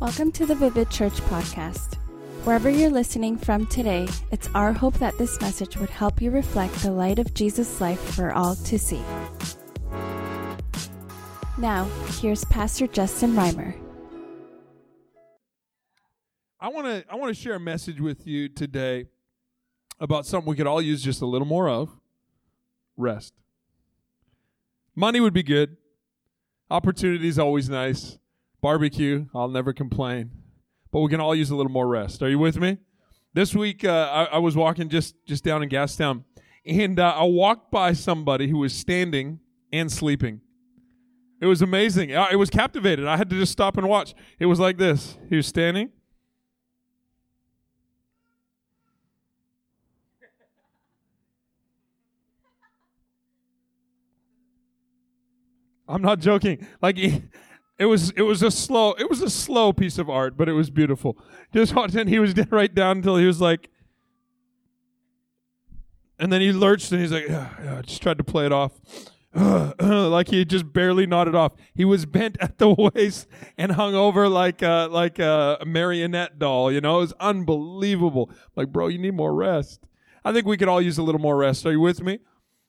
Welcome to the Vivid Church podcast. Wherever you're listening from today, it's our hope that this message would help you reflect the light of Jesus' life for all to see. Now, here's Pastor Justin Reimer. I want to I want to share a message with you today about something we could all use just a little more of. Rest. Money would be good. Opportunity is always nice. Barbecue, I'll never complain. But we can all use a little more rest. Are you with me? This week, uh, I, I, was walking just just down in Gastown, and uh, I walked by somebody who was standing and sleeping. It was amazing. I, it was captivated. I had to just stop and watch. It was like this. He was standing. I'm not joking. Like it was it was a slow it was a slow piece of art, but it was beautiful. Just watching, he was right down until he was like, and then he lurched and he's like, yeah, yeah, just tried to play it off, like he just barely nodded off. He was bent at the waist and hung over like like a marionette doll. You know, it was unbelievable. Like, bro, you need more rest. I think we could all use a little more rest. Are you with me?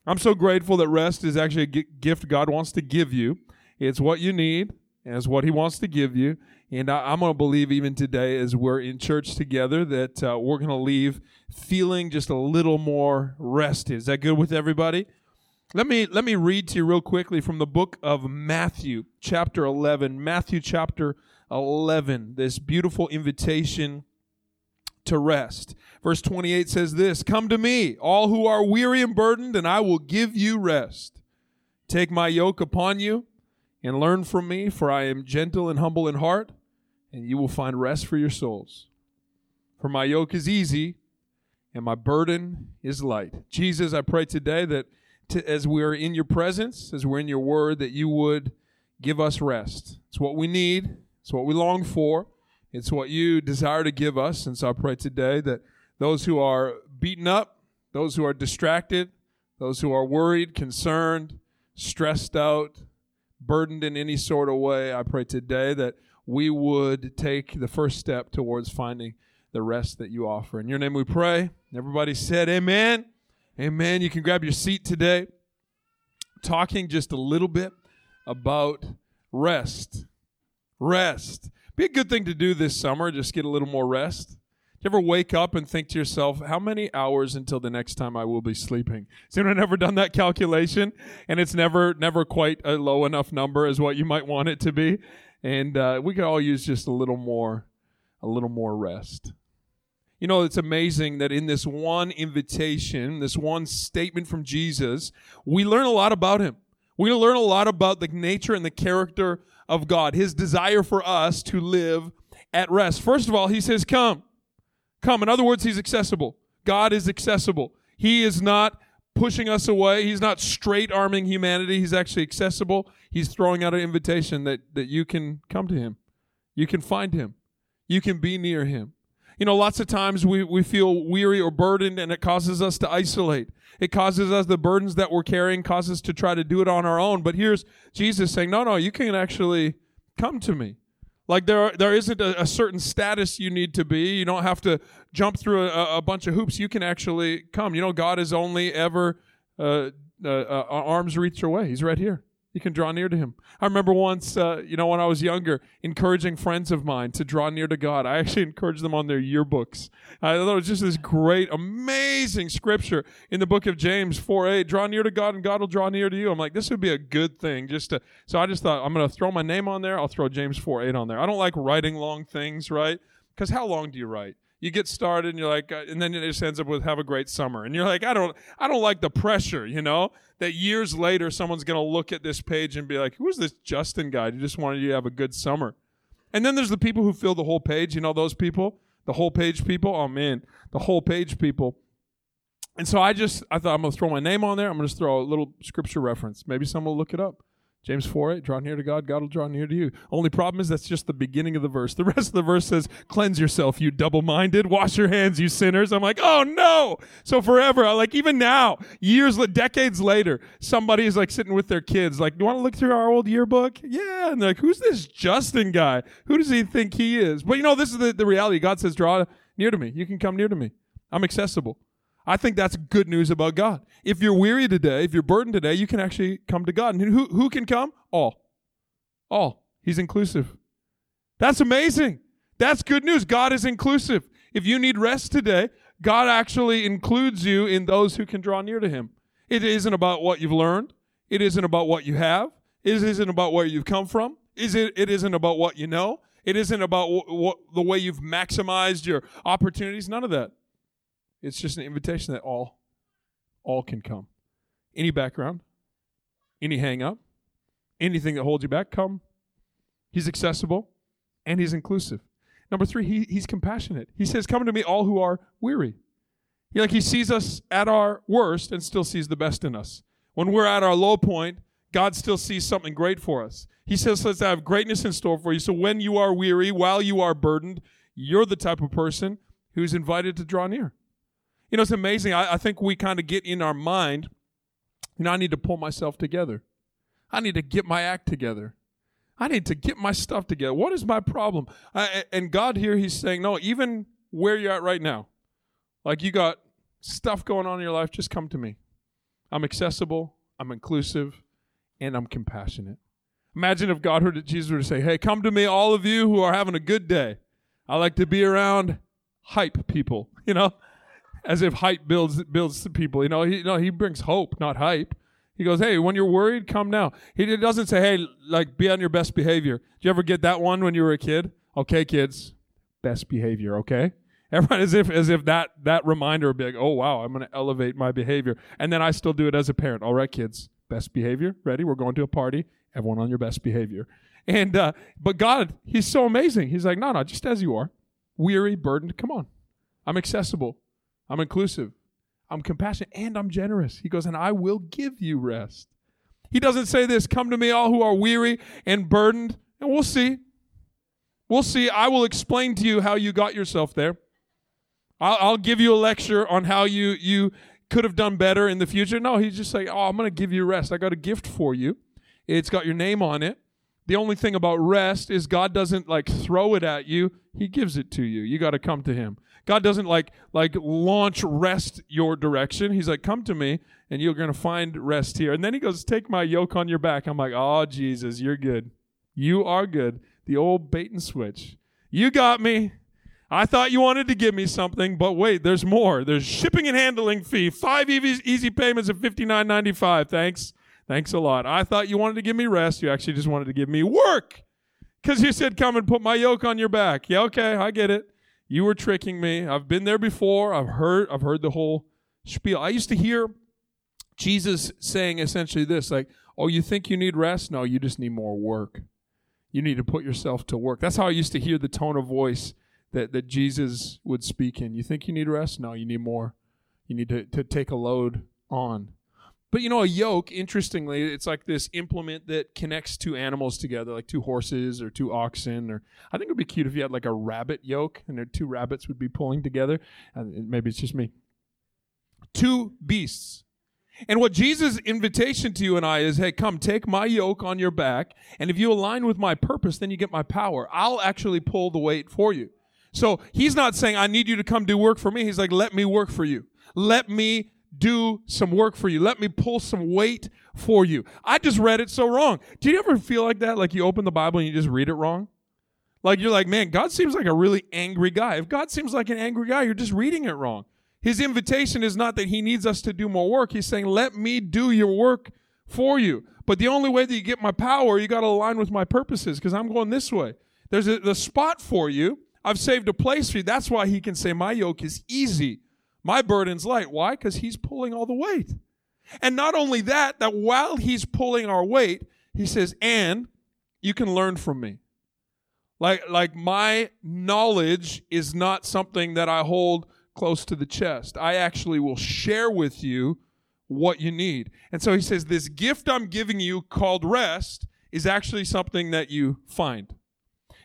I'm so grateful that rest is actually a gift God wants to give you. It's what you need it's what he wants to give you. And I, am going to believe even today, as we're in church together, that uh, we're going to leave feeling just a little more rested. Is that good with everybody? Let me let me read to you real quickly from the book of Matthew, chapter 11. Matthew chapter 11. This beautiful invitation to rest. Verse 28 says this Come to me, all who are weary and burdened, and I will give you rest. Take my yoke upon you and learn from me, for I am gentle and humble in heart, and you will find rest for your souls. For my yoke is easy and my burden is light. Jesus, I pray today that to, as we are in your presence, as we're in your word, that you would give us rest. It's what we need, it's what we long for, it's what you desire to give us. And so I pray today that those who are beaten up, those who are distracted, those who are worried, concerned, stressed out, burdened in any sort of way, I pray today that we would take the first step towards finding the rest that you offer. In your name we pray. Everybody said, Amen. Amen. You can grab your seat today. Talking just a little bit about rest. Rest. Be a good thing to do this summer, just get a little more rest you ever wake up and think to yourself, how many hours until the next time I will be sleeping? Has anyone ever done that calculation? And it's never, never quite a low enough number as what you might want it to be. And uh, we could all use just a little more, a little more rest. You know, it's amazing that in this one invitation, this one statement from Jesus, we learn a lot about him. We learn a lot about the nature and the character of God, his desire for us to live at rest. First of all, he says, Come come. In other words, he's accessible. God is accessible. He is not pushing us away. He's not straight arming humanity. He's actually accessible. He's throwing out an invitation that, that you can come to him. You can find him. You can be near him. You know, lots of times we, we feel weary or burdened and it causes us to isolate. It causes us the burdens that we're carrying, causes us to try to do it on our own. But here's Jesus saying, no, no, you can actually come to me. Like there, there isn't a, a, certain status you need to be. You don't have to jump through a, a bunch of hoops. You can actually come. You know, God is only ever uh, uh, uh, arms reach away. He's right here. You can draw near to him. I remember once, uh, you know, when I was younger, encouraging friends of mine to draw near to God. I actually encouraged them on their yearbooks. I thought it was just this great, amazing scripture in the book of James 4 8. Draw near to God and God will draw near to you. I'm like, this would be a good thing just to. So I just thought, I'm going to throw my name on there. I'll throw James 4 8 on there. I don't like writing long things, right? Because how long do you write? You get started and you're like uh, and then it just ends up with have a great summer and you're like i don't i don't like the pressure you know that years later someone's going to look at this page and be like, who's this Justin guy who just wanted you to have a good summer? And then there's the people who fill the whole page. You know those people? The whole page people? Oh man, the whole page people. And so I just, I thought I'm going to throw my name on there. I'm going to just throw a little scripture reference. Maybe someone will look it up. James 4 8, draw near to God, God will draw near to you. Only problem is that's just the beginning of the verse. The rest of the verse says, Cleanse yourself, you double minded. Wash your hands, you sinners. I'm like, oh no. So forever, like even now, years, decades later, somebody is like sitting with their kids, like, do you want to look through our old yearbook? Yeah. And they're like, who's this Justin guy? Who does he think he is? But you know, this is the, the reality. God says, draw near to me. You can come near to me. I'm accessible. I think that's good news about God. If you're weary today, if you're burdened today, you can actually come to God. And who, who can come? All. All. He's inclusive. That's amazing. That's good news. God is inclusive. If you need rest today, God actually includes you in those who can draw near to Him. It isn't about what you've learned. It isn't about what you have. It isn't about where you've come from. Is it, it isn't about what you know. It isn't about the way you've maximized your opportunities. None of that. It's just an invitation that all, all can come. Any background, any hang up, anything that holds you back, come. He's accessible and he's inclusive. Number three, he, he's compassionate. He says, Come to me, all who are weary. He, like he sees us at our worst and still sees the best in us. When we're at our low point, God still sees something great for us. He says, Let's have greatness in store for you. So when you are weary, while you are burdened, you're the type of person who's invited to draw near. You know, it's amazing. I, I think we kind of get in our mind, you know, I need to pull myself together. I need to get my act together. I need to get my stuff together. What is my problem? I, and God here, He's saying, no, even where you're at right now, like you got stuff going on in your life, just come to me. I'm accessible, I'm inclusive, and I'm compassionate. Imagine if God heard that Jesus were to say, Hey, come to me, all of you who are having a good day. I like to be around hype people, you know? As if hype builds builds people. You know, he no, he brings hope, not hype. He goes, "Hey, when you're worried, come now." He doesn't say, "Hey, like be on your best behavior." Do you ever get that one when you were a kid? Okay, kids, best behavior. Okay, everyone as if as if that that reminder would be like, "Oh wow, I'm going to elevate my behavior," and then I still do it as a parent. All right, kids, best behavior. Ready? We're going to a party. Everyone on your best behavior. And uh, but God, He's so amazing. He's like, no, no, just as you are, weary, burdened. Come on, I'm accessible. I'm inclusive. I'm compassionate and I'm generous. He goes, and I will give you rest. He doesn't say this, come to me all who are weary and burdened, and we'll see. We'll see. I will explain to you how you got yourself there. I'll, I'll give you a lecture on how you, you could have done better in the future. No, he's just like, oh, I'm going to give you rest. I got a gift for you. It's got your name on it. The only thing about rest is God doesn't like throw it at you. He gives it to you. You got to come to him. God doesn't like like launch rest your direction. He's like, "Come to me, and you're to find rest here." And then he goes, "Take my yoke on your back." I'm like, "Oh, Jesus, you're good. You are good." The old bait and switch. You got me. I thought you wanted to give me something, but wait, there's more. There's shipping and handling fee, five easy payments of fifty nine ninety five. Thanks, thanks a lot. I thought you wanted to give me rest. You actually just wanted to give me work, because you said, "Come and put my yoke on your back." Yeah, okay, I get it. You were tricking me. I've been there before. I've heard I've heard the whole spiel. I used to hear Jesus saying essentially this like, "Oh, you think you need rest? No, you just need more work. You need to put yourself to work." That's how I used to hear the tone of voice that that Jesus would speak in. You think you need rest? No, you need more. You need to to take a load on. But you know, a yoke, interestingly, it's like this implement that connects two animals together, like two horses or two oxen. Or I think it would be cute if you had like a rabbit yoke and there two rabbits would be pulling together. Maybe it's just me. Two beasts. And what Jesus' invitation to you and I is, hey, come take my yoke on your back, and if you align with my purpose, then you get my power. I'll actually pull the weight for you. So he's not saying, I need you to come do work for me. He's like, let me work for you. Let me do some work for you. Let me pull some weight for you. I just read it so wrong. Do you ever feel like that? Like you open the Bible and you just read it wrong? Like you're like, man, God seems like a really angry guy. If God seems like an angry guy, you're just reading it wrong. His invitation is not that he needs us to do more work. He's saying, let me do your work for you. But the only way that you get my power, you got to align with my purposes because I'm going this way. There's a the spot for you. I've saved a place for you. That's why he can say, my yoke is easy my burden's light. Why? Because he's pulling all the weight. And not only that, that while he's pulling our weight, he says, and you can learn from me. Like, like my knowledge is not something that I hold close to the chest. I actually will share with you what you need. And so he says, This gift I'm giving you called rest is actually something that you find.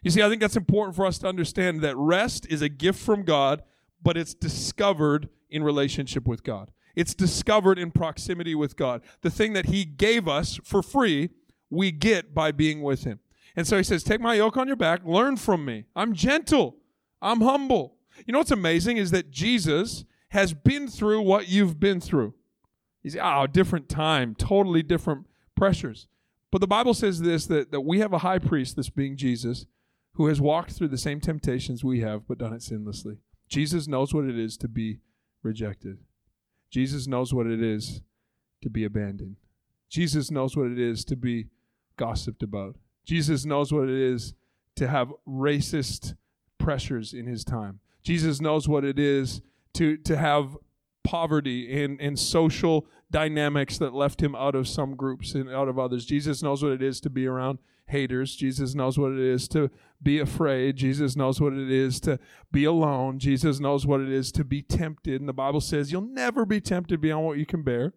You see, I think that's important for us to understand that rest is a gift from God, but it's discovered in relationship with God. It's discovered in proximity with God. The thing that He gave us for free, we get by being with Him. And so He says, Take my yoke on your back, learn from me. I'm gentle, I'm humble. You know what's amazing is that Jesus has been through what you've been through. He's, oh, different time, totally different pressures. But the Bible says this that, that we have a high priest, this being Jesus, who has walked through the same temptations we have, but done it sinlessly. Jesus knows what it is to be rejected. Jesus knows what it is to be abandoned. Jesus knows what it is to be gossiped about. Jesus knows what it is to have racist pressures in his time. Jesus knows what it is to, to have poverty and, and social dynamics that left him out of some groups and out of others. Jesus knows what it is to be around haters. Jesus knows what it is to be afraid. Jesus knows what it is to be alone. Jesus knows what it is to be tempted. And the Bible says you'll never be tempted beyond what you can bear.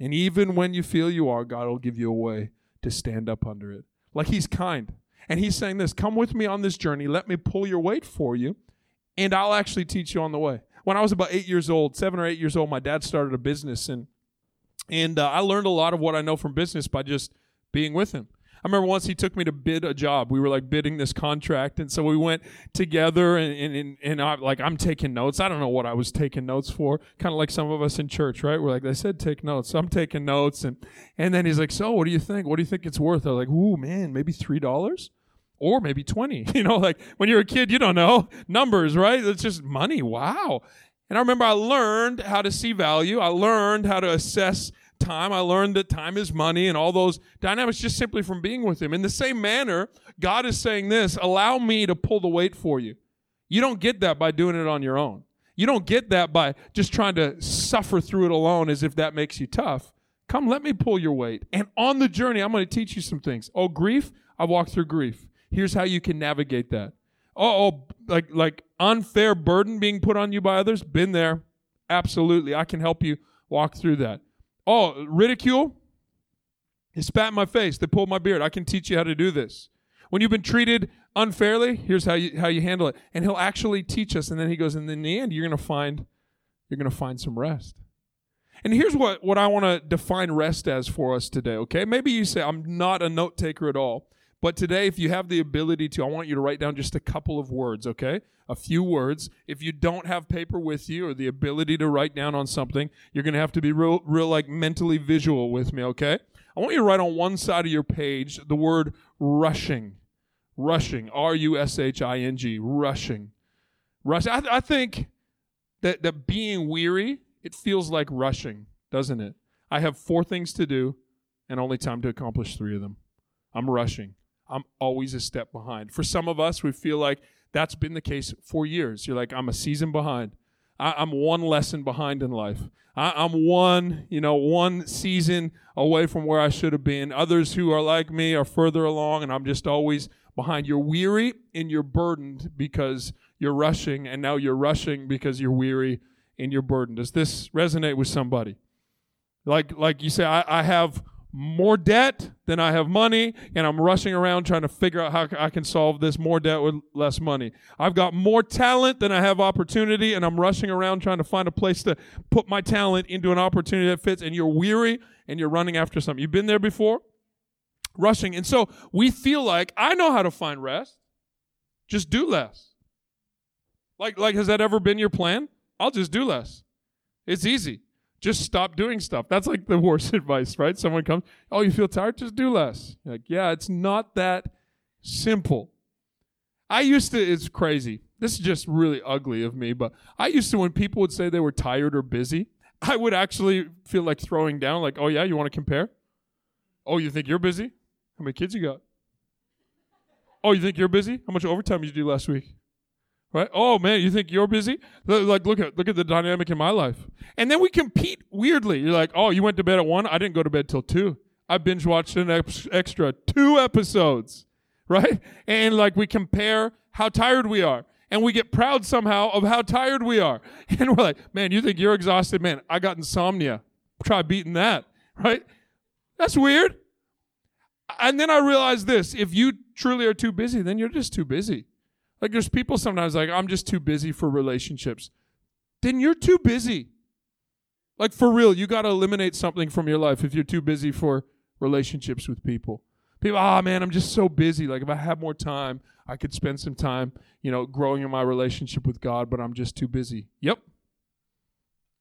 And even when you feel you are, God will give you a way to stand up under it. Like He's kind. And He's saying this Come with me on this journey. Let me pull your weight for you, and I'll actually teach you on the way. When I was about eight years old, seven or eight years old, my dad started a business, and and uh, I learned a lot of what I know from business by just being with him. I remember once he took me to bid a job. We were like bidding this contract, and so we went together, and and and, and I, like I'm taking notes. I don't know what I was taking notes for. Kind of like some of us in church, right? We're like they said take notes, so I'm taking notes, and and then he's like, so what do you think? What do you think it's worth? I was like, ooh man, maybe three dollars. Or maybe 20. You know, like when you're a kid, you don't know numbers, right? It's just money. Wow. And I remember I learned how to see value. I learned how to assess time. I learned that time is money and all those dynamics just simply from being with Him. In the same manner, God is saying this allow me to pull the weight for you. You don't get that by doing it on your own. You don't get that by just trying to suffer through it alone as if that makes you tough. Come, let me pull your weight. And on the journey, I'm going to teach you some things. Oh, grief, I walked through grief. Here's how you can navigate that. Oh, oh, like like unfair burden being put on you by others. Been there. Absolutely. I can help you walk through that. Oh, ridicule? He spat in my face. They pulled my beard. I can teach you how to do this. When you've been treated unfairly, here's how you how you handle it. And he'll actually teach us. And then he goes, and in the end, you're gonna find you're gonna find some rest. And here's what, what I want to define rest as for us today, okay? Maybe you say, I'm not a note taker at all. But today, if you have the ability to, I want you to write down just a couple of words, okay? A few words. If you don't have paper with you or the ability to write down on something, you're going to have to be real, real like mentally visual with me, okay? I want you to write on one side of your page the word rushing. Rushing. R U S H I N G. Rushing. Rushing. I, I think that, that being weary, it feels like rushing, doesn't it? I have four things to do and only time to accomplish three of them. I'm rushing. I'm always a step behind. For some of us, we feel like that's been the case for years. You're like, I'm a season behind. I, am one lesson behind in life. I, am one, you know, one season away from where I should have been. Others who are like me are further along, and I'm just always behind. You're weary and you're burdened because you're rushing, and now you're rushing because you're weary and you're burdened. Does this resonate with somebody? Like, like you say, I, I have more debt than I have money, and I'm rushing around trying to figure out how I can solve this more debt with less money. I've got more talent than I have opportunity, and I'm rushing around trying to find a place to put my talent into an opportunity that fits, and you're weary and you're running after something. You've been there before? Rushing. And so we feel like I know how to find rest. Just do less. Like, like has that ever been your plan? I'll just do less. It's easy just stop doing stuff. That's like the worst advice, right? Someone comes, oh, you feel tired? Just do less. You're like, yeah, it's not that simple. I used to, it's crazy. This is just really ugly of me, but I used to, when people would say they were tired or busy, I would actually feel like throwing down, like, oh, yeah, you want to compare? Oh, you think you're busy? How many kids you got? Oh, you think you're busy? How much overtime did you do last week? Right? Oh man, you think you're busy? Like look at look at the dynamic in my life. And then we compete weirdly. You're like, "Oh, you went to bed at 1? I didn't go to bed till 2. I binge watched an ex- extra 2 episodes." Right? And like we compare how tired we are. And we get proud somehow of how tired we are. And we're like, "Man, you think you're exhausted? Man, I got insomnia." try beating that, right? That's weird. And then I realized this if you truly are too busy, then you're just too busy. Like there's people sometimes like, I'm just too busy for relationships. Then you're too busy. Like for real, you got to eliminate something from your life if you're too busy for relationships with people. People, ah, oh, man, I'm just so busy. Like if I had more time, I could spend some time, you know, growing in my relationship with God, but I'm just too busy. Yep.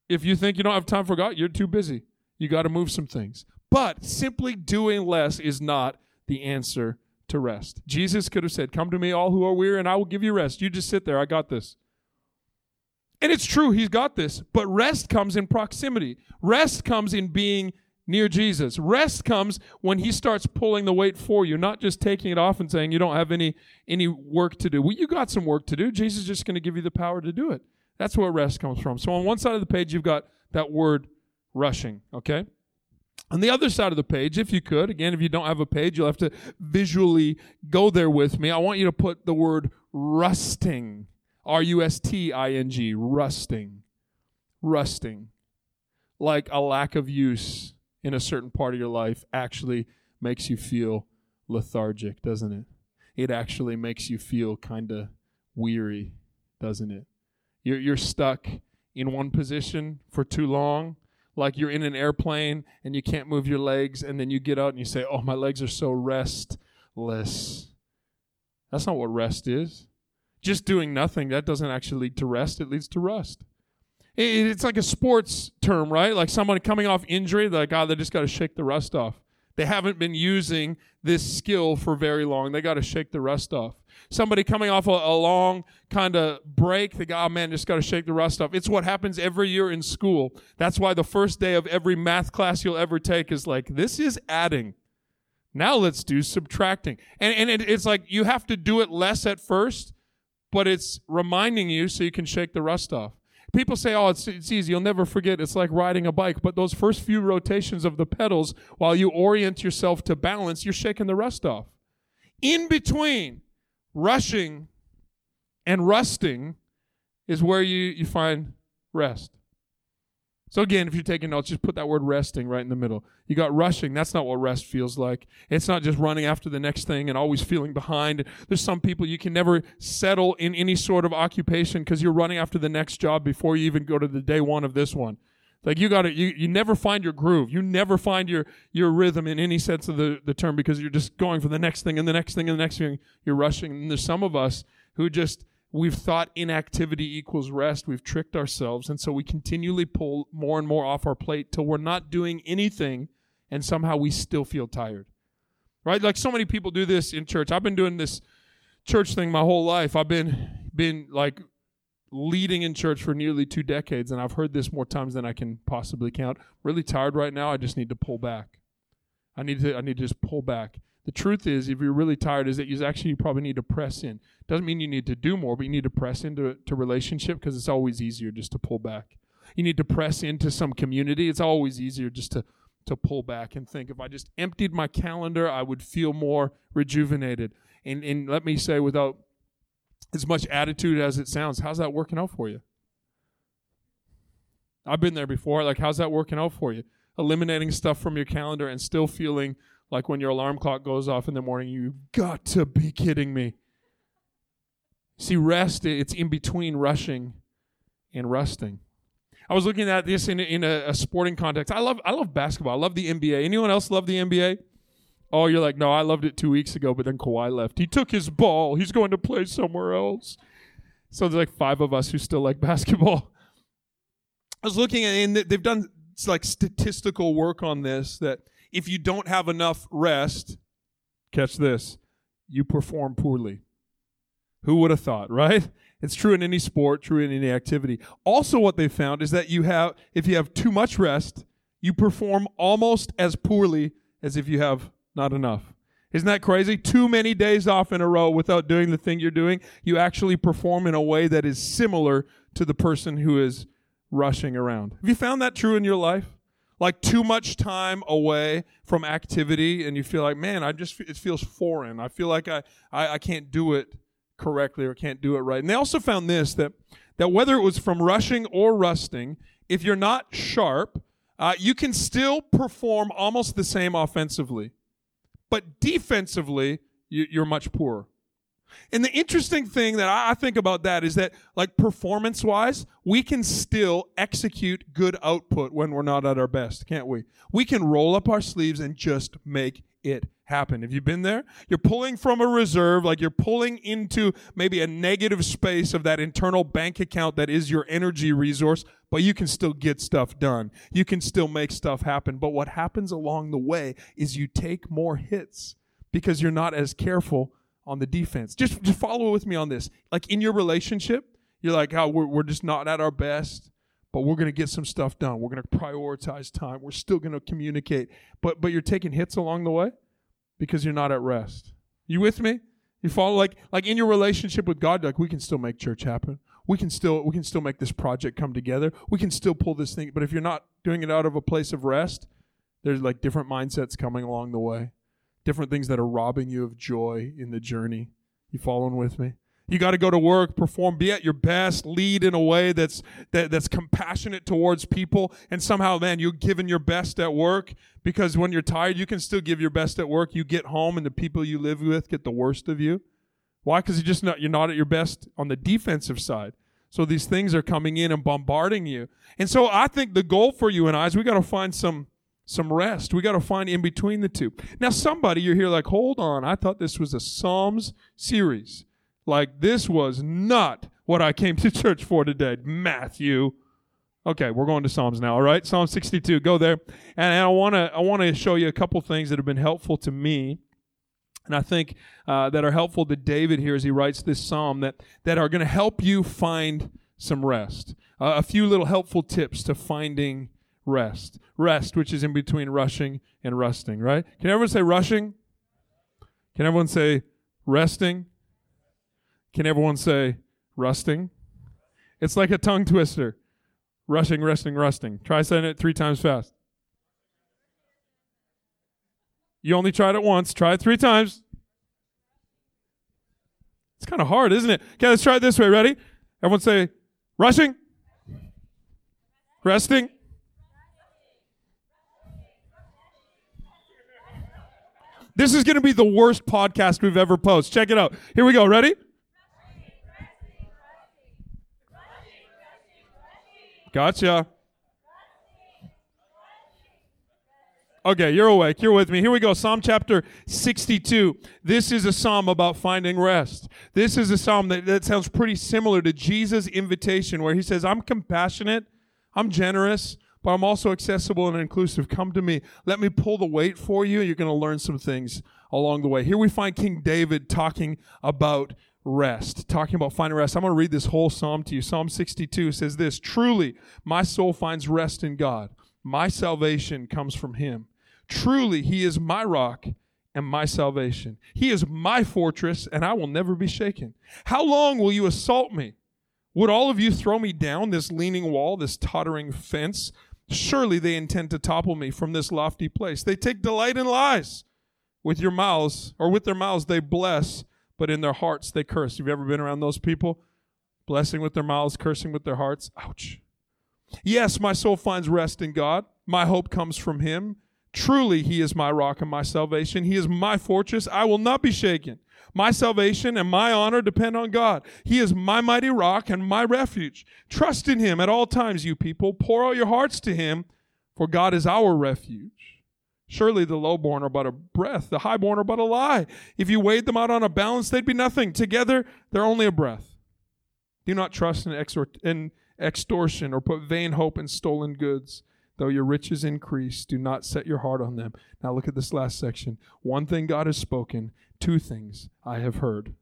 If you think you don't have time for God, you're too busy. You got to move some things. But simply doing less is not the answer to rest. Jesus could have said, Come to me, all who are weary, and I will give you rest. You just sit there. I got this. And it's true, he's got this. But rest comes in proximity, rest comes in being near Jesus. Rest comes when he starts pulling the weight for you, not just taking it off and saying you don't have any any work to do. Well, you got some work to do. Jesus is just going to give you the power to do it. That's where rest comes from. So on one side of the page you've got that word rushing, okay? On the other side of the page, if you could, again, if you don't have a page, you'll have to visually go there with me. I want you to put the word rusting. R U S T I N G, rusting. Rusting. Like a lack of use in a certain part of your life actually makes you feel lethargic, doesn't it? It actually makes you feel kind of weary, doesn't it? You're, you're stuck in one position for too long like you're in an airplane and you can't move your legs, and then you get out and you say, Oh, my legs are so restless. That's not what rest is. Just doing nothing, that doesn't actually lead to rest, it leads to rust. It's like a sports term, right? Like someone coming off injury, like, oh, they just got to shake the rust off. They haven't been using this skill for very long. They got to shake the rust off somebody coming off a, a long kind of break, they go, oh man, just got to shake the rust off. It's what happens every year in school. That's why the first day of every math class you'll ever take is like, this is adding. Now let's do subtracting. And, and it, it's like you have to do it less at first, but it's reminding you so you can shake the rust off. People say, oh, it's, it's easy. You'll never forget. It's like riding a bike. But those first few rotations of the pedals, while you orient yourself to balance, you're shaking the rust off. In between, rushing and rusting is where you, you find rest. So again, if you're taking notes, just put that word resting right in the middle. You got rushing. That's not what rest feels like. It's not just running after the next thing and always feeling behind. There's some people you can never settle in any sort of occupation because you're running after the next job before you even go to the day one of this one. Like you got to, you, you never find your groove. You never find your, your rhythm in any sense of the, the term because you're just going for the next thing and the next thing and the next thing. You're rushing. And there's some of us who just, we've thought inactivity equals rest. We've tricked ourselves. And so we continually pull more and more off our plate till we're not doing anything and somehow we still feel tired. Right? Like so many people do this in church. I've been doing this church thing my whole life. I've been, been like leading in church for nearly two decades, and I've heard this more times than I can possibly count. Really tired right now. I just need to pull back. I need to. I need to just pull back. The truth is, if you're really tired, is that you actually probably need to press in. Doesn't mean you need to do more, but you need to press into to relationship because it's always easier just to pull back. You need to press into some community. It's always easier just to to pull back and think if I just emptied my calendar, I would feel more rejuvenated. And and let me say without as much attitude as it sounds, how's that working out for you? I've been there before. Like, how's that working out for you? Eliminating stuff from your calendar and still feeling like when your alarm clock goes off in the morning, you've got to be kidding me. See, rest, it's in between rushing and rusting. I was looking at this in, in a, a sporting context. I love I love basketball. I love the NBA. Anyone else love the NBA? Oh, you're like, no, I loved it two weeks ago, but then Kawhi left. He took his ball. He's going to play somewhere else. So there's like five of us who still like basketball. I was looking at, and they've done like statistical work on this that if you don't have enough rest, catch this, you perform poorly. Who would have thought, right? It's true in any sport, true in any activity. Also, what they found is that you have, if you have too much rest, you perform almost as poorly as if you have not enough. Isn't that crazy? Too many days off in a row without doing the thing you're doing, you actually perform in a way that is similar to the person who is rushing around. Have you found that true in your life? Like too much time away from activity, and you feel like, man, I just it feels foreign. I feel like I, I, I can't do it correctly or can't do it right. And they also found this that that whether it was from rushing or rusting, if you're not sharp, uh, you can still perform almost the same offensively, but defensively, you, you're much poorer. And the interesting thing that I think about that is that, like performance wise, we can still execute good output when we're not at our best, can't we? We can roll up our sleeves and just make it happen. Have you been there? You're pulling from a reserve, like you're pulling into maybe a negative space of that internal bank account that is your energy resource, but you can still get stuff done. You can still make stuff happen. But what happens along the way is you take more hits because you're not as careful on the defense. Just, just follow with me on this. Like in your relationship, you're like, oh, we're, we're just not at our best, but we're going to get some stuff done. We're going to prioritize time. We're still going to communicate. But, but you're taking hits along the way because you're not at rest. You with me? You follow like like in your relationship with God, like we can still make church happen. We can still we can still make this project come together. We can still pull this thing. But if you're not doing it out of a place of rest, there's like different mindsets coming along the way different things that are robbing you of joy in the journey. You following with me? You got to go to work, perform, be at your best, lead in a way that's that, that's compassionate towards people, and somehow, man, you're giving your best at work because when you're tired, you can still give your best at work. You get home, and the people you live with get the worst of you. Why? Because you just not you're not at your best on the defensive side. So these things are coming in and bombarding you. And so I think the goal for you and I is we got to find some some rest. We got to find in between the two. Now, somebody, you're here like, hold on, I thought this was a Psalms series. Like, this was not what I came to church for today. Matthew. Okay, we're going to Psalms now, all right? Psalm 62, go there. And, I want to I want to show you a couple things that have been helpful to me. And I think uh, that are helpful to David here as he writes this psalm that, that are going to help you find some rest. Uh, a few little helpful tips to finding rest. Rest, which is in between rushing and rusting, right? Can everyone say rushing? Can everyone say resting? Can everyone say rusting? It's like a tongue twister. Rushing, resting, rusting. Try saying it three times fast. You only tried it once. Try it three times. It's kind of hard, isn't it? Okay, let's try it this way. Ready? Everyone say rushing, resting, This is going to be the worst podcast we've ever posted. Check it out. Here we go. Ready? Gotcha. Okay, you're awake. You're with me. Here we go. Psalm chapter 62. This is a psalm about finding rest. This is a psalm that, that sounds pretty similar to Jesus' invitation, where he says, I'm compassionate, I'm generous, but I'm also accessible and inclusive. Come to me. Let me pull the weight for you. You're going to learn some things along the way. Here we find King David talking about rest, talking about finding rest. I'm going to read this whole psalm to you. Psalm 62 says this Truly, my soul finds rest in God. My salvation comes from him. Truly, he is my rock and my salvation. He is my fortress, and I will never be shaken. How long will you assault me? Would all of you throw me down this leaning wall, this tottering fence? Surely they intend to topple me from this lofty place. They take delight in lies. With your mouths, or with their mouths, they bless, but in their hearts they curse. Have you ever been around those people? Blessing with their mouths, cursing with their hearts. Ouch. Yes, my soul finds rest in God. My hope comes from Him. Truly, He is my rock and my salvation. He is my fortress. I will not be shaken. My salvation and my honor depend on God. He is my mighty rock and my refuge. Trust in him at all times, you people. Pour out your hearts to him, for God is our refuge. Surely the lowborn are but a breath, the highborn are but a lie. If you weighed them out on a balance, they'd be nothing. Together, they're only a breath. Do not trust in, exort- in extortion or put vain hope in stolen goods. Though your riches increase, do not set your heart on them. Now look at this last section. One thing God has spoken, two things I have heard.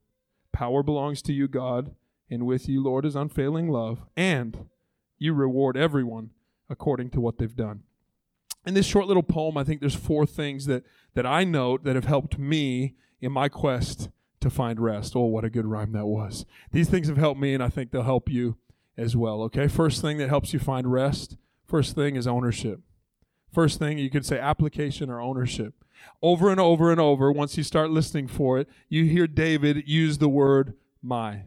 Power belongs to you, God, and with you, Lord, is unfailing love, and you reward everyone according to what they've done. In this short little poem, I think there's four things that, that I note that have helped me in my quest to find rest. Oh, what a good rhyme that was. These things have helped me, and I think they'll help you as well. Okay, first thing that helps you find rest First thing is ownership. First thing you could say application or ownership. Over and over and over, once you start listening for it, you hear David use the word my.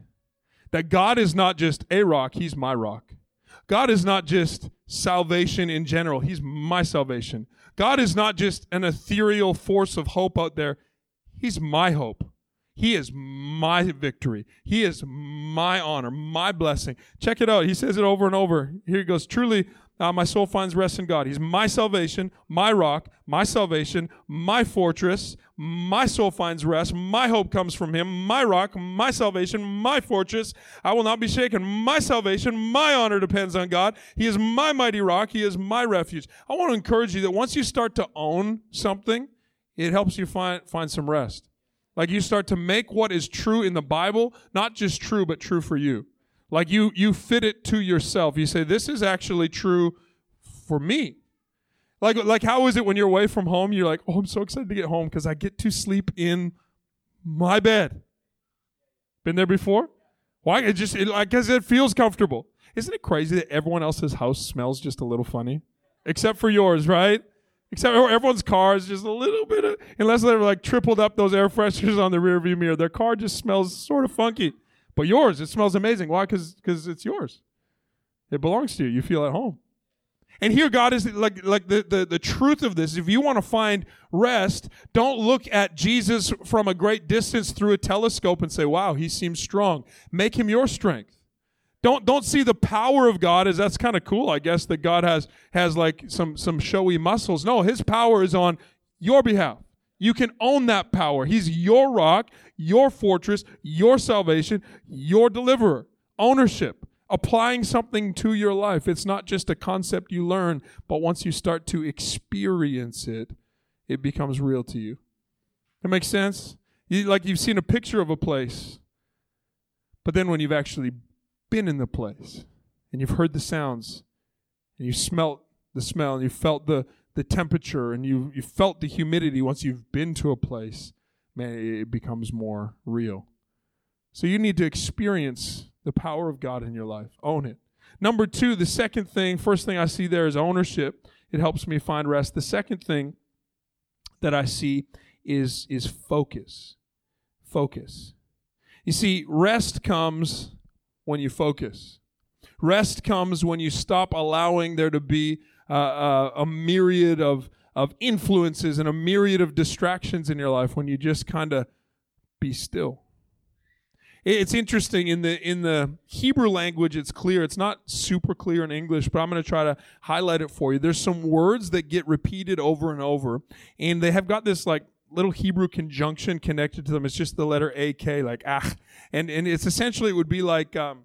That God is not just a rock, he's my rock. God is not just salvation in general, He's my salvation. God is not just an ethereal force of hope out there, He's my hope. He is my victory. He is my honor, my blessing. Check it out. He says it over and over. Here he goes. Truly, uh, my soul finds rest in God. He's my salvation, my rock, my salvation, my fortress. My soul finds rest. My hope comes from Him. My rock, my salvation, my fortress. I will not be shaken. My salvation, my honor depends on God. He is my mighty rock. He is my refuge. I want to encourage you that once you start to own something, it helps you find, find some rest. Like you start to make what is true in the Bible not just true, but true for you. Like you, you fit it to yourself. You say, this is actually true for me. Like, like how is it when you're away from home? You're like, oh, I'm so excited to get home because I get to sleep in my bed. Been there before? Why? It just, it, I guess it feels comfortable. Isn't it crazy that everyone else's house smells just a little funny? Except for yours, right? Except everyone's car is just a little bit of, unless they're like tripled up those air fresheners on the rear view mirror, their car just smells sort of funky. But yours, it smells amazing. Why? Because it's yours. It belongs to you. You feel at home. And here God is like like the, the, the truth of this. If you want to find rest, don't look at Jesus from a great distance through a telescope and say, wow, he seems strong. Make him your strength. Don't don't see the power of God as that's kind of cool, I guess, that God has has like some some showy muscles. No, his power is on your behalf. You can own that power. He's your rock, your fortress, your salvation, your deliverer. Ownership, applying something to your life. It's not just a concept you learn, but once you start to experience it, it becomes real to you. That makes sense? You, like you've seen a picture of a place, but then when you've actually been in the place and you've heard the sounds and you smelt the smell and you felt the, the temperature and you, you felt the humidity once you've been to a place, man, it becomes more real. So you need to experience the power of God in your life. Own it. Number two, the second thing, first thing I see there is ownership. It helps me find rest. The second thing that I see is, is focus. Focus. You see, rest comes when you focus. Rest comes when you stop allowing there to be uh, uh, a myriad of, of influences and a myriad of distractions in your life when you just kind of be still. It's interesting in the in the Hebrew language. It's clear. It's not super clear in English, but I'm going to try to highlight it for you. There's some words that get repeated over and over, and they have got this like little Hebrew conjunction connected to them. It's just the letter AK, like ah, and and it's essentially it would be like um,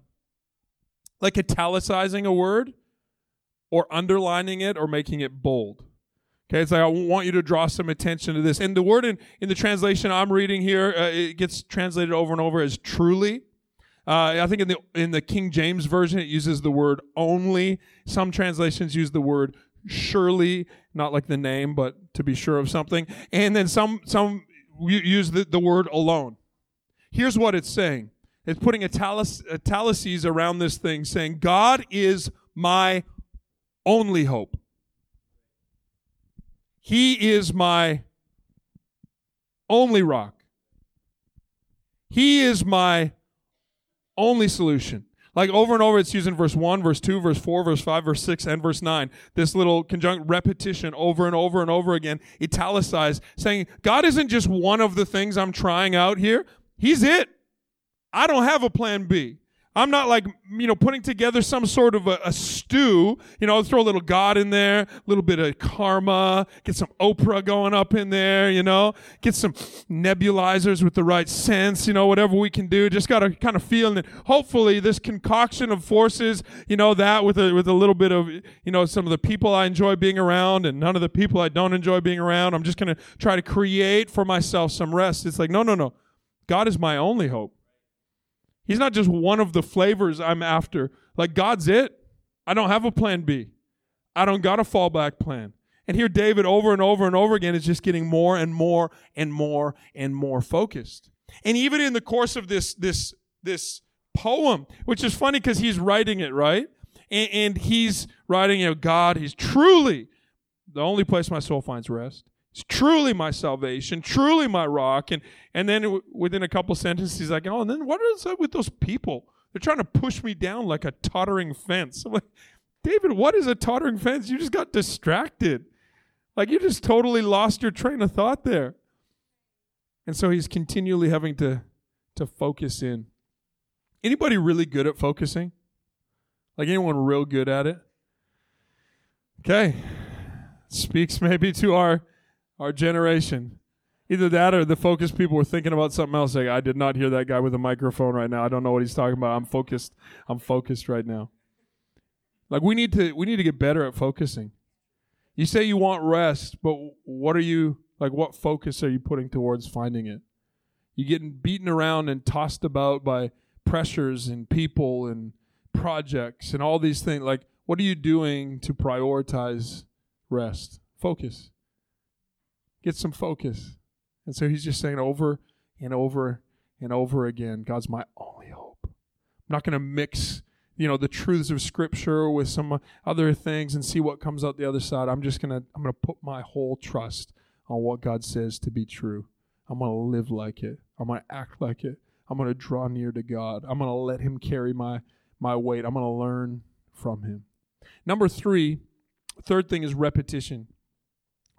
like italicizing a word, or underlining it, or making it bold. Okay, it's like I want you to draw some attention to this. And the word in, in the translation I'm reading here, uh, it gets translated over and over as truly. Uh, I think in the in the King James version it uses the word only. Some translations use the word surely, not like the name, but to be sure of something. And then some some use the, the word alone. Here's what it's saying. It's putting italic, italices around this thing, saying, God is my only hope. He is my only rock. He is my only solution. Like over and over, it's used in verse 1, verse 2, verse 4, verse 5, verse 6, and verse 9. This little conjunct repetition over and over and over again, italicized, saying, God isn't just one of the things I'm trying out here. He's it. I don't have a plan B. I'm not like, you know, putting together some sort of a, a, stew. You know, I'll throw a little God in there, a little bit of karma, get some Oprah going up in there, you know, get some nebulizers with the right sense, you know, whatever we can do. Just got to kind of feel that hopefully this concoction of forces, you know, that with a, with a little bit of, you know, some of the people I enjoy being around and none of the people I don't enjoy being around. I'm just going to try to create for myself some rest. It's like, no, no, no. God is my only hope. He's not just one of the flavors I'm after. Like, God's it. I don't have a plan B. I don't got a fallback plan. And here, David, over and over and over again, is just getting more and more and more and more focused. And even in the course of this, this, this poem, which is funny because he's writing it, right? And, and he's writing, you know, God, he's truly the only place my soul finds rest. It's truly my salvation, truly my rock. And and then within a couple sentences, he's like, oh, and then what is up with those people They're trying to push me down like a tottering fence. I'm like, David, what is a tottering fence? You just got distracted. Like you just totally lost your train of thought there. And so he's continually having to to focus in. Anybody really good at focusing? Like anyone real good at it? Okay. Speaks maybe to our our generation. Either that or the focused people were thinking about something else. Like, I did not hear that guy with a microphone right now. I don't know what he's talking about. I'm focused. I'm focused right now. Like we need to we need to get better at focusing. You say you want rest, but what are you like what focus are you putting towards finding it? You getting beaten around and tossed about by pressures and people and projects and all these things. Like what are you doing to prioritize rest? Focus. Get some focus. And so he's just saying over and over and over again, God's my only hope. I'm not going to mix, you know, the truths of scripture with some other things and see what comes out the other side. I'm just going to I'm going to put my whole trust on what God says to be true. I'm going to live like it. I'm going to act like it. I'm going to draw near to God. I'm going to let him carry my my weight. I'm going to learn from him. Number 3, third thing is repetition.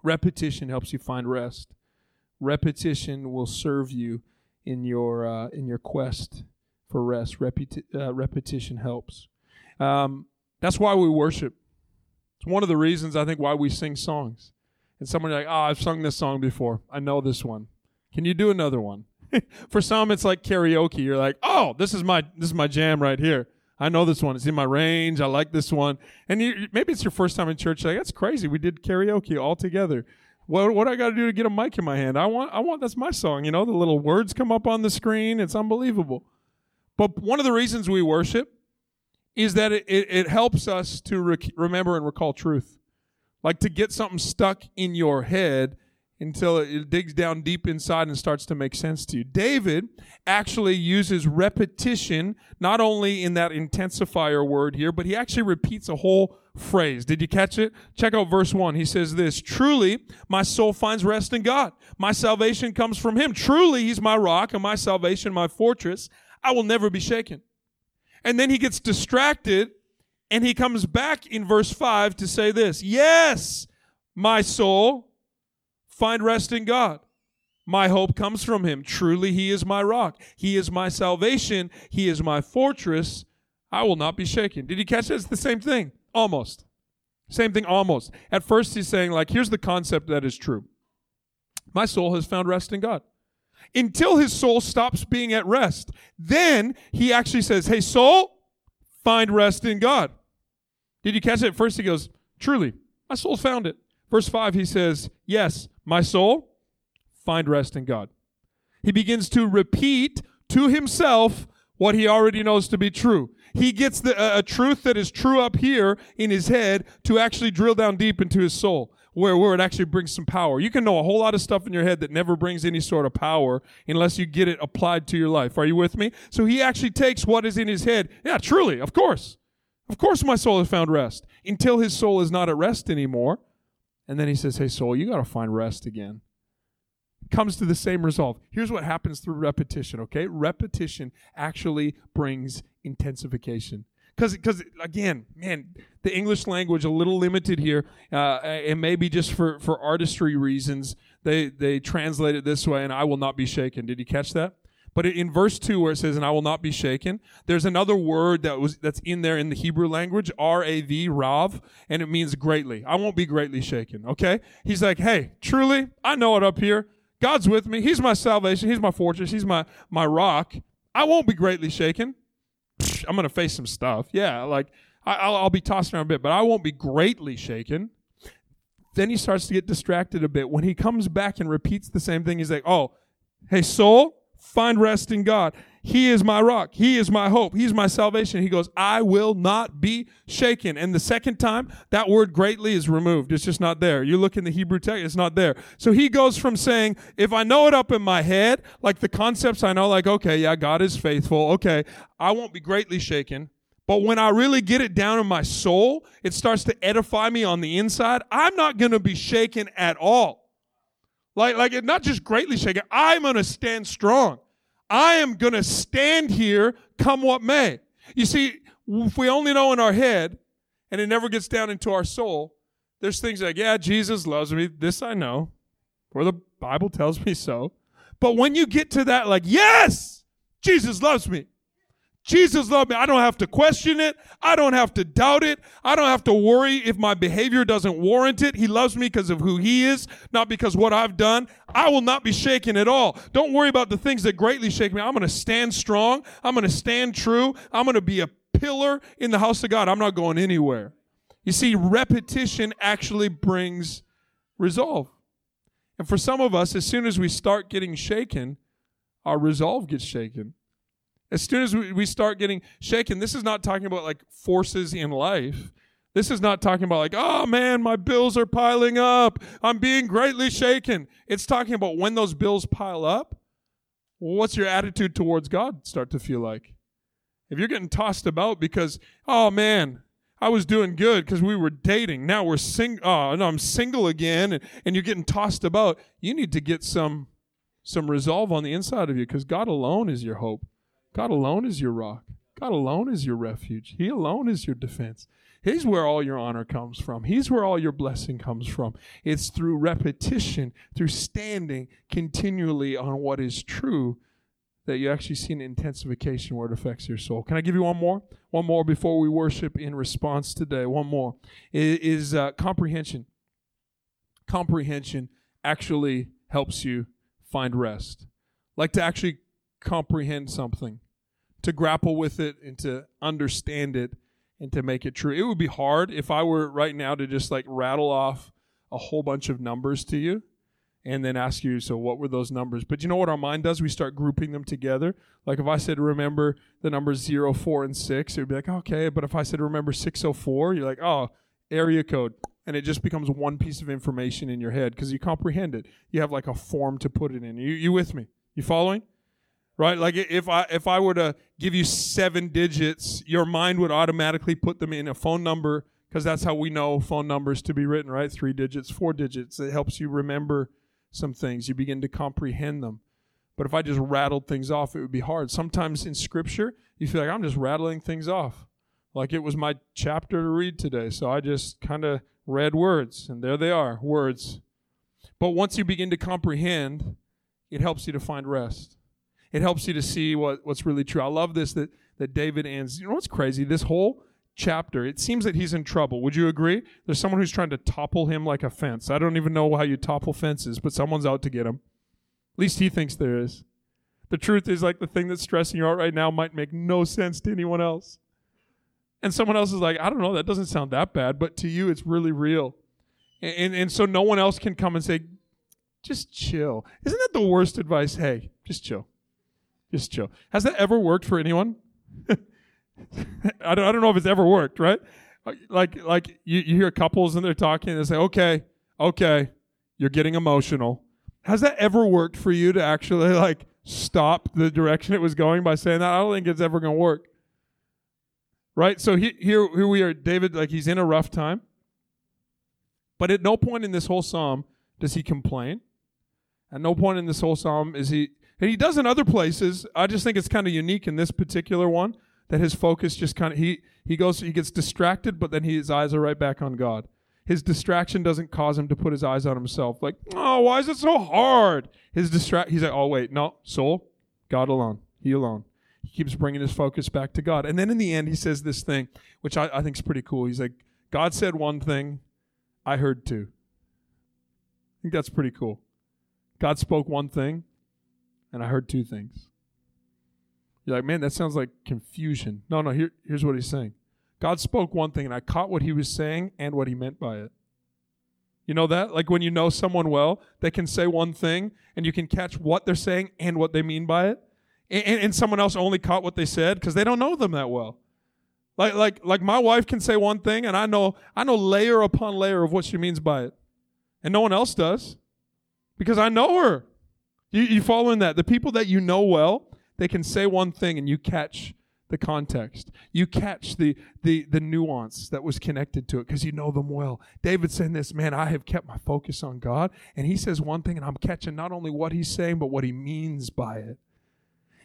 Repetition helps you find rest repetition will serve you in your uh, in your quest for rest. Repeti- uh, repetition helps. Um, that's why we worship. It's one of the reasons I think why we sing songs. And someone like, oh, I've sung this song before. I know this one. Can you do another one? for some, it's like karaoke. You're like, oh, this is my this is my jam right here. I know this one. It's in my range. I like this one. And you, maybe it's your first time in church. Like that's crazy. We did karaoke all together. What what I got to do to get a mic in my hand? I want I want that's my song. You know, the little words come up on the screen. It's unbelievable. But one of the reasons we worship is that it, it, it helps us to rec- remember and recall truth. Like to get something stuck in your head until it digs down deep inside and starts to make sense to you. David actually uses repetition, not only in that intensifier word here, but he actually repeats a whole phrase. Did you catch it? Check out verse 1. He says this Truly, my soul finds rest in God. My salvation comes from him. Truly, he's my rock and my salvation, my fortress. I will never be shaken. And then he gets distracted and he comes back in verse 5 to say this Yes, my soul find rest in God. My hope comes from him. Truly, he is my rock. He is my salvation. He is my fortress. I will not be shaken. Did you catch that? It's the same thing. Almost. Same thing, almost. At first, he's saying, like, here's the concept that is true. My soul has found rest in God. Until his soul stops being at rest. Then he actually says, Hey, soul, find rest in God. Did you catch it? At first, he goes, Truly, my soul found it. Verse 5, he says, Yes, my soul, find rest in God. He begins to repeat to himself what he already knows to be true. He gets the, uh, a truth that is true up here in his head to actually drill down deep into his soul, where, where it actually brings some power. You can know a whole lot of stuff in your head that never brings any sort of power unless you get it applied to your life. Are you with me? So he actually takes what is in his head. Yeah, truly, of course. Of course my soul has found rest. Until his soul is not at rest anymore. And then he says, Hey, soul, you got to find rest again comes to the same result. Here's what happens through repetition, okay? Repetition actually brings intensification. Because, because again, man, the English language a little limited here, uh, and maybe just for, for artistry reasons, they they translate it this way, and I will not be shaken. Did you catch that? But in verse two, where it says, "And I will not be shaken," there's another word that was that's in there in the Hebrew language, R A V, Rav, and it means greatly. I won't be greatly shaken. Okay, he's like, "Hey, truly, I know it up here. God's with me. He's my salvation. He's my fortress. He's my, my rock. I won't be greatly shaken. I'm going to face some stuff. Yeah, like I, will I'll be tossed around a bit, but I won't be greatly shaken. Then he starts to get distracted a bit. When he comes back and repeats the same thing, he's like, oh, hey, soul, find rest in God. He is my rock. He is my hope. He's my salvation. He goes, I will not be shaken. And the second time, that word greatly is removed. It's just not there. You look in the Hebrew text, it's not there. So he goes from saying, if I know it up in my head, like the concepts I know, like, okay, yeah, God is faithful. Okay, I won't be greatly shaken. But when I really get it down in my soul, it starts to edify me on the inside. I'm not going to be shaken at all. Like, like, it not just greatly shaken. I'm going to stand strong. I am going to stand here come what may. You see, if we only know in our head and it never gets down into our soul, there's things like, yeah, Jesus loves me. This I know, for the Bible tells me so. But when you get to that, like, yes, Jesus loves me. Jesus loved me. I don't have to question it. I don't have to doubt it. I don't have to worry if my behavior doesn't warrant it. He loves me because of who he is, not because what I've done. I will not be shaken at all. Don't worry about the things that greatly shake me. I'm going to stand strong. I'm going to stand true. I'm going to be a pillar in the house of God. I'm not going anywhere. You see, repetition actually brings resolve. And for some of us, as soon as we start getting shaken, our resolve gets shaken. As soon as we start getting shaken, this is not talking about like forces in life. This is not talking about like, oh man, my bills are piling up. I'm being greatly shaken. It's talking about when those bills pile up, what's your attitude towards God start to feel like? If you're getting tossed about because, oh man, I was doing good because we were dating. Now we're sing. Oh no, I'm single again, and, and you're getting tossed about. You need to get some some resolve on the inside of you because God alone is your hope. God alone is your rock. God alone is your refuge. He alone is your defense. He's where all your honor comes from. He's where all your blessing comes from. It's through repetition, through standing continually on what is true, that you actually see an intensification where it affects your soul. Can I give you one more? One more before we worship in response today. One more is, is uh, comprehension. Comprehension actually helps you find rest. Like to actually comprehend something, to grapple with it and to understand it and to make it true. It would be hard if I were right now to just like rattle off a whole bunch of numbers to you and then ask you, so what were those numbers? But you know what our mind does? We start grouping them together. Like if I said, remember the numbers 0, 4, and 6, it would be like, okay. But if I said, remember 604, you're like, oh, area code. And it just becomes one piece of information in your head because you comprehend it. You have like a form to put it in. You, you with me? You following? Right? Like if i if i were to give you seven digits your mind would automatically put them in a phone number because that's how we know phone numbers to be written right? Three digits four digits. It helps you remember some things. You begin to comprehend them. But if i just rattled things off it would be hard. Sometimes in scripture you feel like i'm just rattling things off. Like it was my chapter to read today so i just kind of read words and there they are words. But once you begin to comprehend it helps you to find rest it helps you to see what, what's really true. I love this that, that David ends. You know what's crazy? This whole chapter, it seems that he's in trouble. Would you agree? There's someone who's trying to topple him like a fence. I don't even know how you topple fences, but someone's out to get him. At least he thinks there is. The truth is, like, the thing that's stressing you out right now might make no sense to anyone else. And someone else is like, I don't know, that doesn't sound that bad, but to you, it's really real. And, and, and so no one else can come and say, just chill. Isn't that the worst advice? Hey, just chill. Just chill. Has that ever worked for anyone? I, don't, I don't know if it's ever worked, right? Like like you, you hear couples and they're talking and they say, okay, okay, you're getting emotional. Has that ever worked for you to actually like stop the direction it was going by saying that? I don't think it's ever going to work. Right? So he, here, here we are, David, like he's in a rough time. But at no point in this whole psalm does he complain. At no point in this whole psalm is he and he does in other places. I just think it's kind of unique in this particular one that his focus just kind of he he goes he gets distracted, but then he, his eyes are right back on God. His distraction doesn't cause him to put his eyes on himself. Like, oh, why is it so hard? His distract. He's like, oh wait, no, soul, God alone, He alone. He keeps bringing his focus back to God, and then in the end, he says this thing, which I, I think is pretty cool. He's like, God said one thing, I heard two. I think that's pretty cool. God spoke one thing, and I heard two things. You're like, man, that sounds like confusion. No, no, here, here's what he's saying. God spoke one thing, and I caught what he was saying and what he meant by it. You know that? Like when you know someone well, they can say one thing, and you can catch what they're saying and what they mean by it. And, and, and someone else only caught what they said because they don't know them that well. Like, like, like my wife can say one thing, and I know, I know layer upon layer of what she means by it. And no one else does because I know her. You, you following that? The people that you know well, they can say one thing and you catch the context. You catch the the the nuance that was connected to it because you know them well. David saying this, man, I have kept my focus on God, and he says one thing, and I'm catching not only what he's saying, but what he means by it.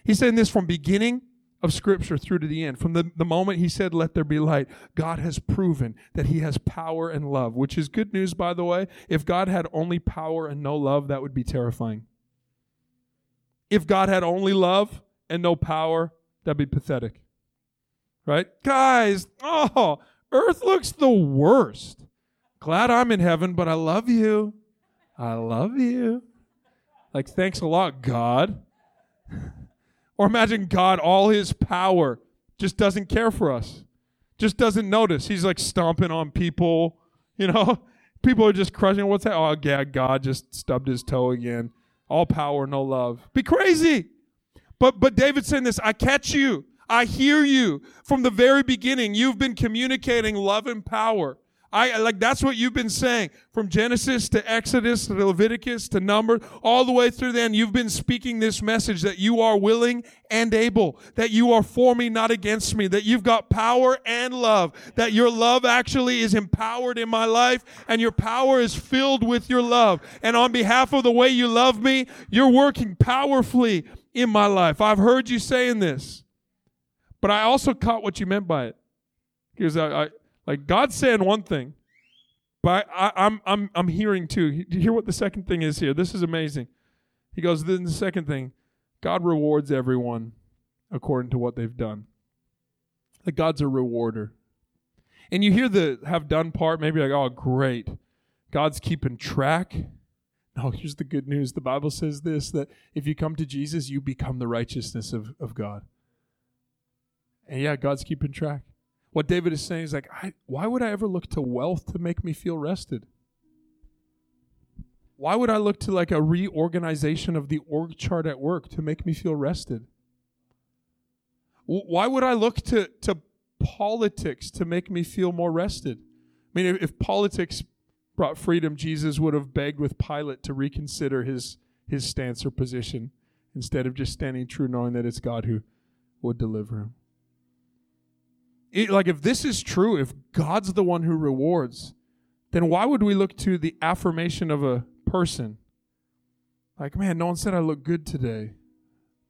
He's saying this from beginning of Scripture through to the end. From the, the moment he said, Let there be light, God has proven that he has power and love, which is good news, by the way. If God had only power and no love, that would be terrifying. If God had only love and no power, that'd be pathetic. Right? Guys, oh, earth looks the worst. Glad I'm in heaven, but I love you. I love you. Like, thanks a lot, God. Or imagine God, all his power, just doesn't care for us, just doesn't notice. He's like stomping on people, you know? People are just crushing. What's that? Oh, yeah, God just stubbed his toe again. All power, no love. Be crazy. But but David's saying this, I catch you. I hear you. From the very beginning, you've been communicating love and power. I like that's what you've been saying from Genesis to Exodus to Leviticus to Numbers, all the way through then. You've been speaking this message that you are willing and able, that you are for me, not against me, that you've got power and love, that your love actually is empowered in my life and your power is filled with your love. And on behalf of the way you love me, you're working powerfully in my life. I've heard you saying this, but I also caught what you meant by it because I, I like God's saying one thing, but I, am I'm, I'm I'm hearing too. Do you hear what the second thing is here. This is amazing. He goes. Then the second thing, God rewards everyone according to what they've done. Like God's a rewarder. And you hear the have done part, maybe like, oh great. God's keeping track. No, here's the good news. The Bible says this that if you come to Jesus, you become the righteousness of, of God. And yeah, God's keeping track. What David is saying is like, why would I ever look to wealth to make me feel rested? Why would I look to like a reorganization of the org chart at work to make me feel rested? Why would I look to, to politics to make me feel more rested? I mean, if, if politics brought freedom, Jesus would have begged with Pilate to reconsider his, his stance or position instead of just standing true, knowing that it's God who would deliver him it, like if this is true, if God's the one who rewards, then why would we look to the affirmation of a person? Like, man, no one said I look good today.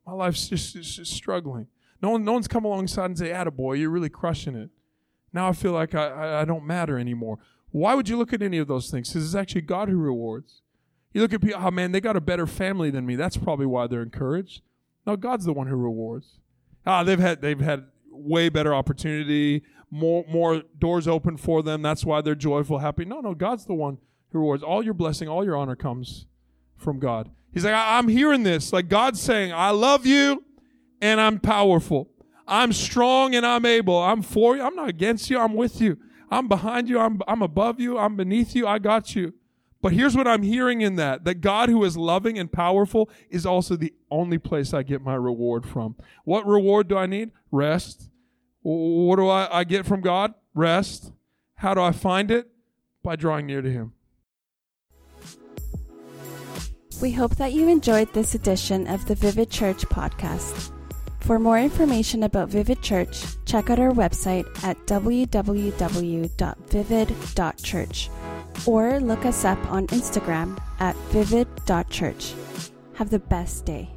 My life's just, just struggling. No one, no one's come alongside and say, "Attaboy, you're really crushing it." Now I feel like I, I, I don't matter anymore. Why would you look at any of those things? Because it's actually God who rewards. You look at people, oh man, they got a better family than me. That's probably why they're encouraged. No, God's the one who rewards. Ah, they've had they've had way better opportunity, more more doors open for them. That's why they're joyful, happy. No, no, God's the one who rewards. All your blessing, all your honor comes from God. He's like, I'm hearing this. Like God's saying, I love you and I'm powerful. I'm strong and I'm able. I'm for you. I'm not against you. I'm with you. I'm behind you. I'm, I'm above you. I'm beneath you. I got you. But here's what I'm hearing in that that God, who is loving and powerful, is also the only place I get my reward from. What reward do I need? Rest. What do I, I get from God? Rest. How do I find it? By drawing near to Him. We hope that you enjoyed this edition of the Vivid Church podcast. For more information about Vivid Church, check out our website at www.vivid.church or look us up on Instagram at vivid.church. Have the best day.